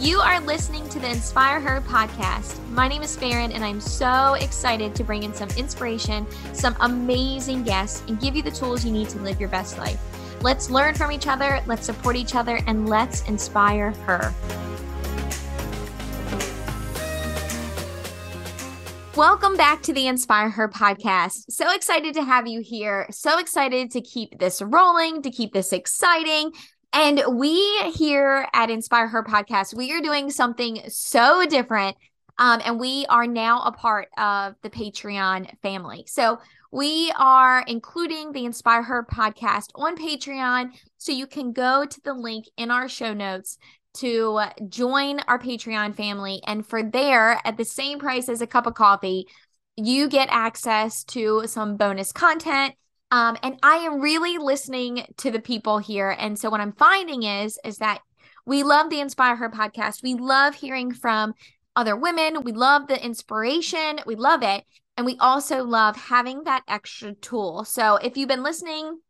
You are listening to the Inspire Her podcast. My name is Farin, and I'm so excited to bring in some inspiration, some amazing guests, and give you the tools you need to live your best life. Let's learn from each other, let's support each other, and let's inspire her. Welcome back to the Inspire Her podcast. So excited to have you here. So excited to keep this rolling, to keep this exciting. And we here at Inspire Her podcast, we are doing something so different. Um, and we are now a part of the Patreon family. So we are including the Inspire Her podcast on Patreon. So you can go to the link in our show notes to join our Patreon family. And for there, at the same price as a cup of coffee, you get access to some bonus content. Um, and I am really listening to the people here. And so what I'm finding is, is that we love the Inspire Her podcast. We love hearing from other women. We love the inspiration. We love it. And we also love having that extra tool. So if you've been listening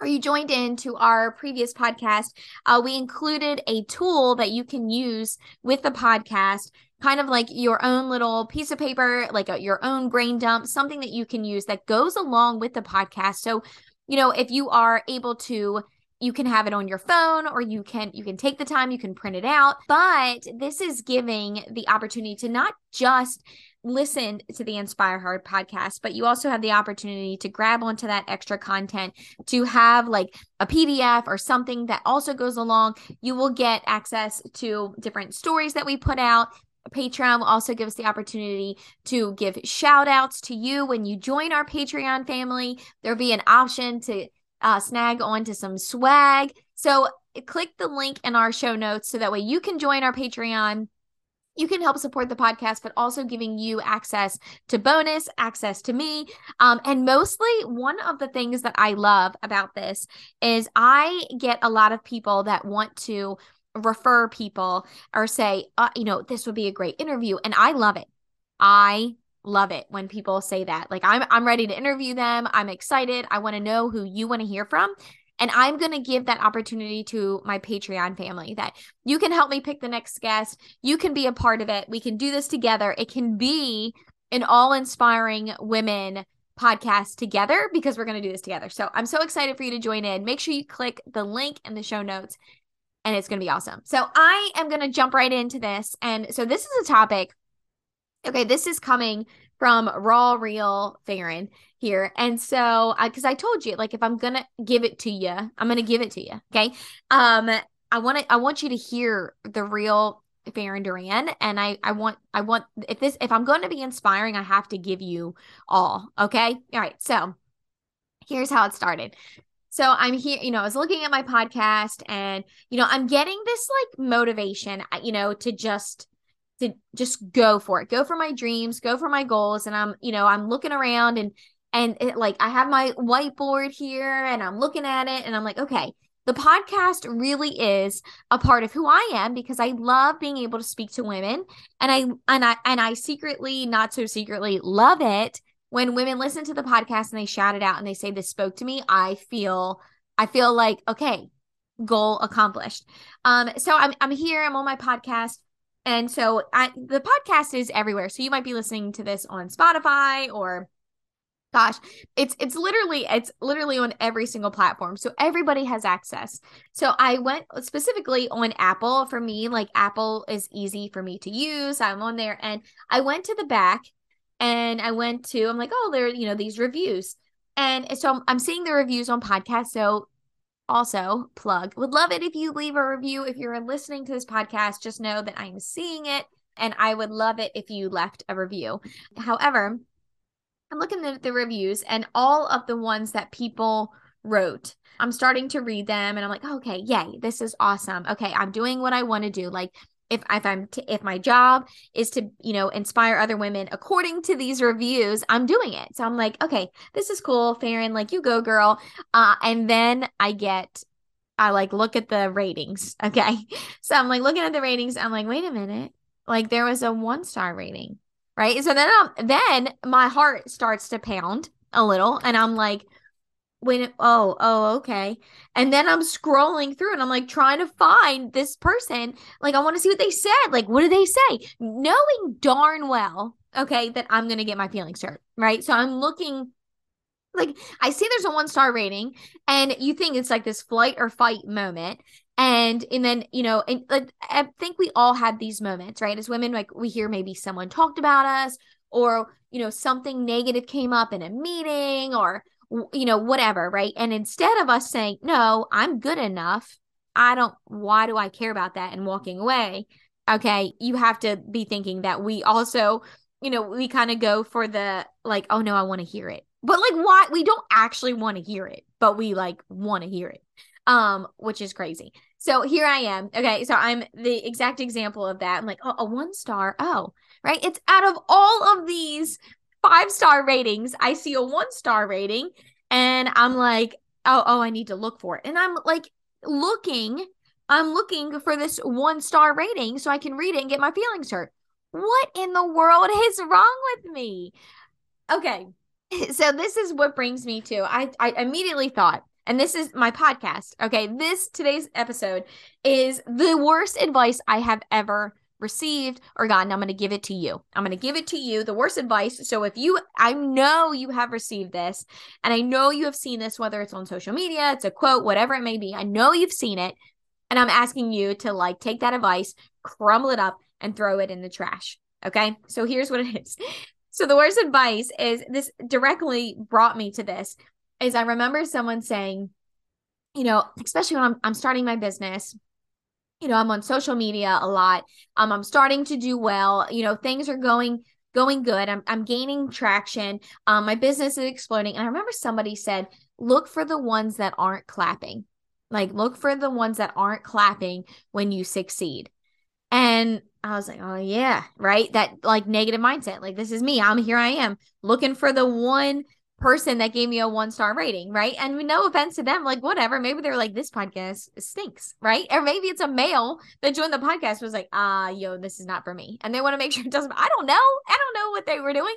or you joined in to our previous podcast, uh, we included a tool that you can use with the podcast, kind of like your own little piece of paper, like a, your own brain dump, something that you can use that goes along with the podcast. So, you know, if you are able to you can have it on your phone or you can you can take the time you can print it out but this is giving the opportunity to not just listen to the Inspire Her podcast, but you also have the opportunity to grab onto that extra content to have like a PDF or something that also goes along. You will get access to different stories that we put out. Patreon will also give us the opportunity to give shout outs to you when you join our Patreon family. There'll be an option to uh, snag onto some swag. So click the link in our show notes so that way you can join our Patreon you can help support the podcast, but also giving you access to bonus, access to me. Um, and mostly, one of the things that I love about this is I get a lot of people that want to refer people or say, uh, you know, this would be a great interview. And I love it. I love it when people say that. Like I'm I'm ready to interview them. I'm excited. I want to know who you want to hear from. And I'm going to give that opportunity to my Patreon family that you can help me pick the next guest. You can be a part of it. We can do this together. It can be an all inspiring women podcast together because we're going to do this together. So I'm so excited for you to join in. Make sure you click the link in the show notes and it's going to be awesome. So I am going to jump right into this. And so this is a topic. Okay, this is coming from Raw Real Farin here. And so, because I, I told you, like, if I'm gonna give it to you, I'm gonna give it to you. Okay. Um, I want to, I want you to hear the real Farin Doran, and I, I want, I want if this, if I'm going to be inspiring, I have to give you all. Okay. All right. So, here's how it started. So I'm here, you know, I was looking at my podcast and, you know, I'm getting this like motivation, you know, to just to just go for it go for my dreams go for my goals and i'm you know i'm looking around and and it, like i have my whiteboard here and i'm looking at it and i'm like okay the podcast really is a part of who i am because i love being able to speak to women and i and i and i secretly not so secretly love it when women listen to the podcast and they shout it out and they say this spoke to me i feel i feel like okay goal accomplished um so i'm i'm here i'm on my podcast and so I, the podcast is everywhere. So you might be listening to this on Spotify or gosh, it's it's literally it's literally on every single platform. So everybody has access. So I went specifically on Apple for me, like Apple is easy for me to use. I'm on there and I went to the back and I went to I'm like, "Oh, there you know these reviews." And so I'm, I'm seeing the reviews on podcast So also plug would love it if you leave a review if you're listening to this podcast just know that i'm seeing it and i would love it if you left a review however i'm looking at the reviews and all of the ones that people wrote i'm starting to read them and i'm like okay yay this is awesome okay i'm doing what i want to do like if if I'm t- if my job is to you know inspire other women according to these reviews, I'm doing it. So I'm like, okay, this is cool, Farin. Like you go, girl. Uh, and then I get, I like look at the ratings. Okay, so I'm like looking at the ratings. I'm like, wait a minute, like there was a one star rating, right? So then I'm then my heart starts to pound a little, and I'm like, when oh oh okay. And then i'm scrolling through and i'm like trying to find this person. Like i want to see what they said. Like what do they say? Knowing darn well okay that i'm gonna get my feelings hurt right? So i'm looking like i see there's a one star rating and you think it's like this flight or fight moment and and then you know and like i think we all had these moments right? As women like we hear maybe someone talked about us or you know something negative came up in a meeting or you know whatever right? And instead of us saying no i'm good enough. I don't why do i care about that and walking away okay you have to be thinking that we also you know we kind of go for the like oh no i want to hear it. But like why we don't actually want to hear it but we like want to hear it um which is crazy so here i am. Okay so i'm the exact example of that. I'm like oh, a one star? Oh right? It's out of all of these five star ratings i see a one star rating and i'm like oh oh i need to look for it. And i'm like looking i'm looking for this one star rating so i can read it and get my feelings hurt. What in the world is wrong with me? Okay so this is what brings me to I I immediately thought and this is my podcast. Okay, this today's episode is the worst advice I have ever received or gotten. I'm going to give it to you. I'm going to give it to you, the worst advice. So if you, I know you have received this and I know you have seen this, whether it's on social media, it's a quote, whatever it may be. I know you've seen it. And I'm asking you to like take that advice, crumble it up, and throw it in the trash. Okay. So here's what it is. So the worst advice is this directly brought me to this is I remember someone saying, you know, especially when I'm I'm starting my business, you know, I'm on social media a lot. Um, I'm starting to do well. You know, things are going going good. I'm I'm gaining traction. Um, my business is exploding. And I remember somebody said, look for the ones that aren't clapping. Like look for the ones that aren't clapping when you succeed. And I was like, oh yeah, right. That like negative mindset. Like this is me. I'm here. I am looking for the one person that gave me a one star rating, right? And no offense to them, like whatever. Maybe they're like, this podcast stinks, right? Or maybe it's a male that joined the podcast was like, ah, yo, this is not for me. And they want to make sure it doesn't. I don't know. I don't know what they were doing.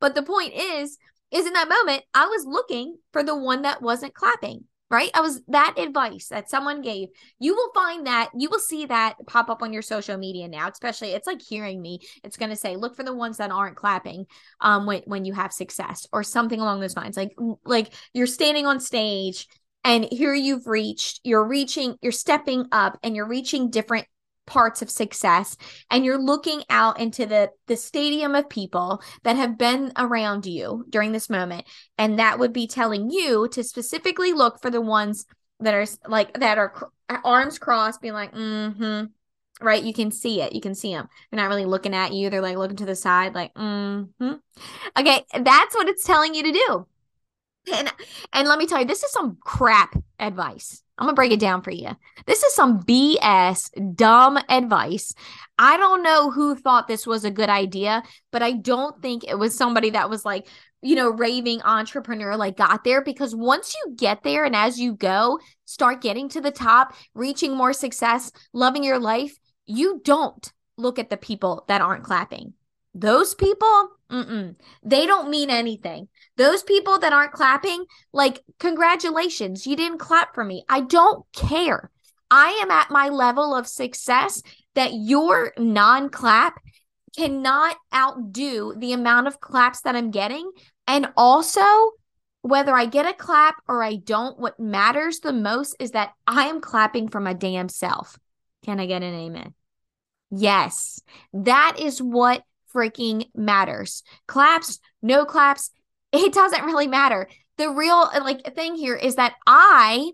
But the point is, is in that moment, I was looking for the one that wasn't clapping right? I was that advice that someone gave. You will find that you will see that pop up on your social media now, especially it's like hearing me. It's going to say look for the ones that aren't clapping um when when you have success or something along those lines. Like like you're standing on stage and here you've reached, you're reaching, you're stepping up and you're reaching different parts of success and you're looking out into the the stadium of people that have been around you during this moment. And that would be telling you to specifically look for the ones that are like that are cr- arms crossed being like mm-hmm right? You can see it. You can see them they're not really looking at you. They're like looking to the side like mm-hmm. Okay that's what it's telling you to do. And and let me tell you this is some crap advice I'm gonna break it down for you. This is some BS, dumb advice. I don't know who thought this was a good idea, but I don't think it was somebody that was like, you know, raving entrepreneur, like got there. Because once you get there and as you go, start getting to the top, reaching more success, loving your life, you don't look at the people that aren't clapping. Those people, Mm-mm. They don't mean anything. Those people that aren't clapping, like, congratulations, you didn't clap for me. I don't care. I am at my level of success that your non clap cannot outdo the amount of claps that I'm getting. And also, whether I get a clap or I don't, what matters the most is that I am clapping for my damn self. Can I get an amen? Yes, that is what freaking matters. Claps, no claps, it doesn't really matter. The real like thing here is that I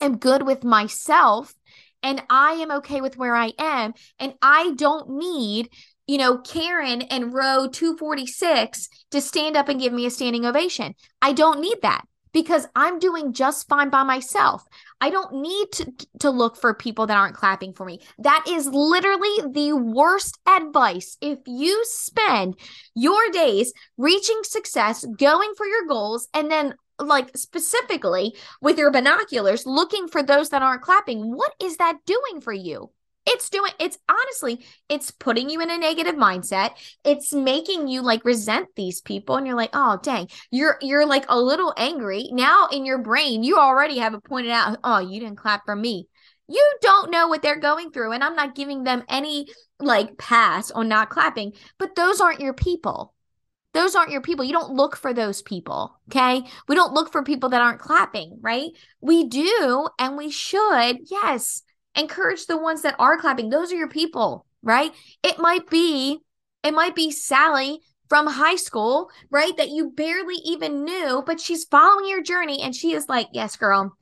am good with myself and I am okay with where I am and I don't need you know, Karen and row 246 to stand up and give me a standing ovation. I don't need that because I'm doing just fine by myself. I don't need to, to look for people that aren't clapping for me. That is literally the worst advice. If you spend your days reaching success, going for your goals, and then like specifically with your binoculars looking for those that aren't clapping, what is that doing for you? It's doing it's honestly, it's putting you in a negative mindset. It's making you like resent these people and you're like, "Oh, dang. You're you're like a little angry. Now in your brain, you already have it pointed out, "Oh, you didn't clap for me." You don't know what they're going through and I'm not giving them any like pass on not clapping, but those aren't your people. Those aren't your people. You don't look for those people. Okay. We don't look for people that aren't clapping, right? We do, and we should, yes, encourage the ones that are clapping. Those are your people, right? It might be, it might be Sally from high school, right? That you barely even knew, but she's following your journey and she is like, yes, girl,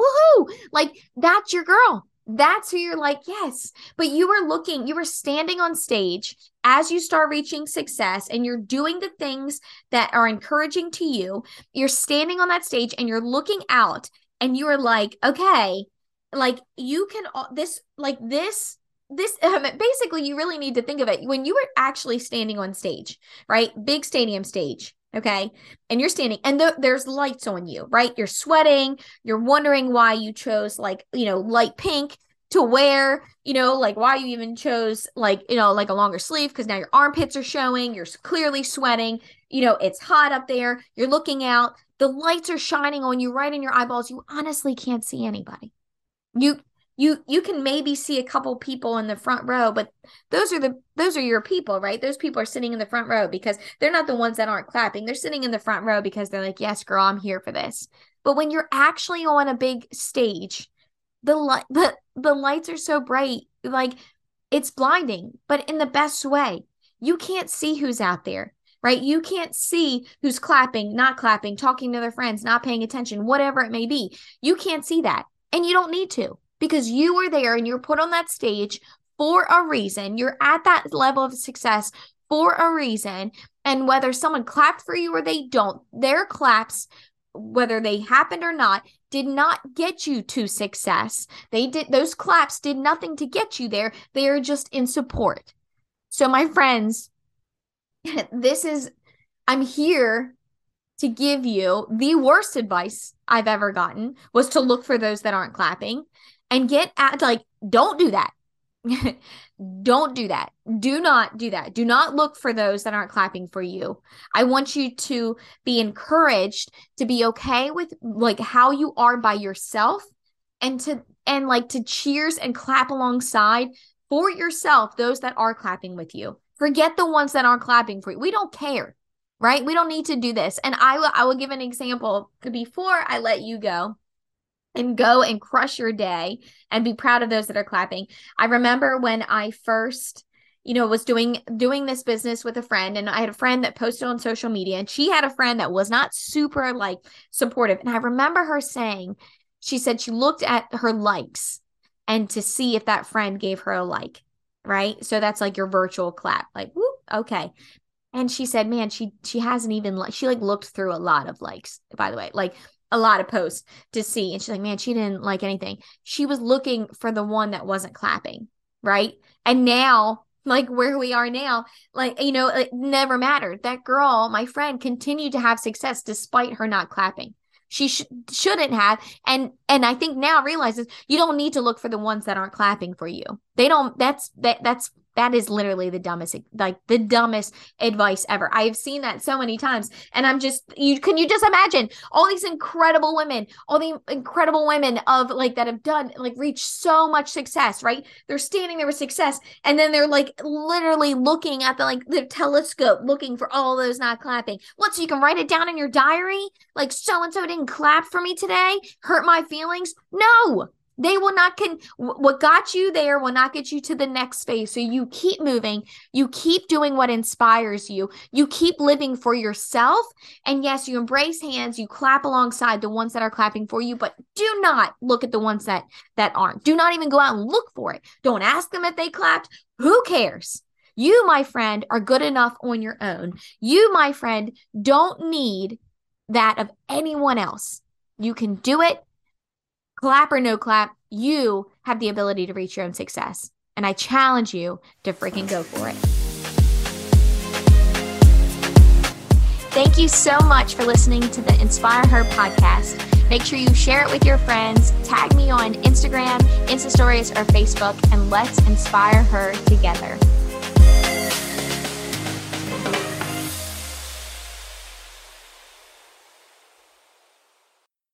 woohoo. Like, that's your girl. That's who you're like, yes. But you were looking, you were standing on stage as you start reaching success and you're doing the things that are encouraging to you. You're standing on that stage and you're looking out and you are like, okay, like you can, this, like this this um, basically you really need to think of it. When you were actually standing on stage right? Big stadium stage okay? And you're standing and th- there's lights on you right? You're sweating you're wondering why you chose like you know light pink to wear you know like why you even chose like you know like a longer sleeve because now your armpits are showing you're clearly sweating you know it's hot up there you're looking out the lights are shining on you right in your eyeballs you honestly can't see anybody you you you can maybe see a couple people in the front row but those are the those are your people right? Those people are sitting in the front row because they're not the ones that aren't clapping. They're sitting in the front row because they're like yes girl i'm here for this. But when you're actually on a big stage the light the, the lights are so bright like it's blinding but in the best way. You can't see who's out there right? You can't see who's clapping not clapping talking to their friends not paying attention whatever it may be. You can't see that and you don't need to because you were there and you're put on that stage for a reason. You're at that level of success for a reason. And whether someone clapped for you or they don't, their claps, whether they happened or not, did not get you to success. They did those claps did nothing to get you there. They are just in support. So my friends, this is I'm here to give you the worst advice I've ever gotten was to look for those that aren't clapping and get at like don't do that. Don't do that. Do not do that. Do not look for those that aren't clapping for you. I want you to be encouraged to be okay with like how you are by yourself and to and like to cheers and clap alongside for yourself those that are clapping with you. Forget the ones that aren't clapping for you. We don't care right? We don't need to do this. And i will i will give an example. Before i let you go and go and crush your day and be proud of those that are clapping. I remember when I first you know was doing doing this business with a friend and I had a friend that posted on social media and she had a friend that was not super like supportive. And I remember her saying she said she looked at her likes and to see if that friend gave her a like right? So that's like your virtual clap like whoop okay and she said man she she hasn't even like she like looked through a lot of likes by the way like a lot of posts to see. And she's like, man, she didn't like anything. She was looking for the one that wasn't clapping. Right. And now, like where we are now, like, you know, it never mattered. That girl, my friend, continued to have success despite her not clapping. She sh- shouldn't have. And, and I think now realizes you don't need to look for the ones that aren't clapping for you. They don't, that's, that, that's that is literally the dumbest like the dumbest advice ever. I've seen that so many times and i'm just you can you just imagine all these incredible women all the incredible women of like that have done like reached so much success right? They're standing there with success and then they're like literally looking at the like the telescope looking for all those not clapping. What so you can write it down in your diary? Like so and so didn't clap for me today? Hurt my feelings? No they will not can what got you there will not get you to the next phase. So you keep moving, you keep doing what inspires you, you keep living for yourself. And yes, you embrace hands, you clap alongside the ones that are clapping for you, but do not look at the ones that that aren't. Do not even go out and look for it. Don't ask them if they clapped. Who cares? You, my friend, are good enough on your own. You, my friend, don't need that of anyone else. You can do it clap or no clap, you have the ability to reach your own success. And I challenge you to freaking go for it. Thank you so much for listening to the Inspire Her podcast. Make sure you share it with your friends, tag me on Instagram, Insta Stories, or Facebook, and let's inspire her together.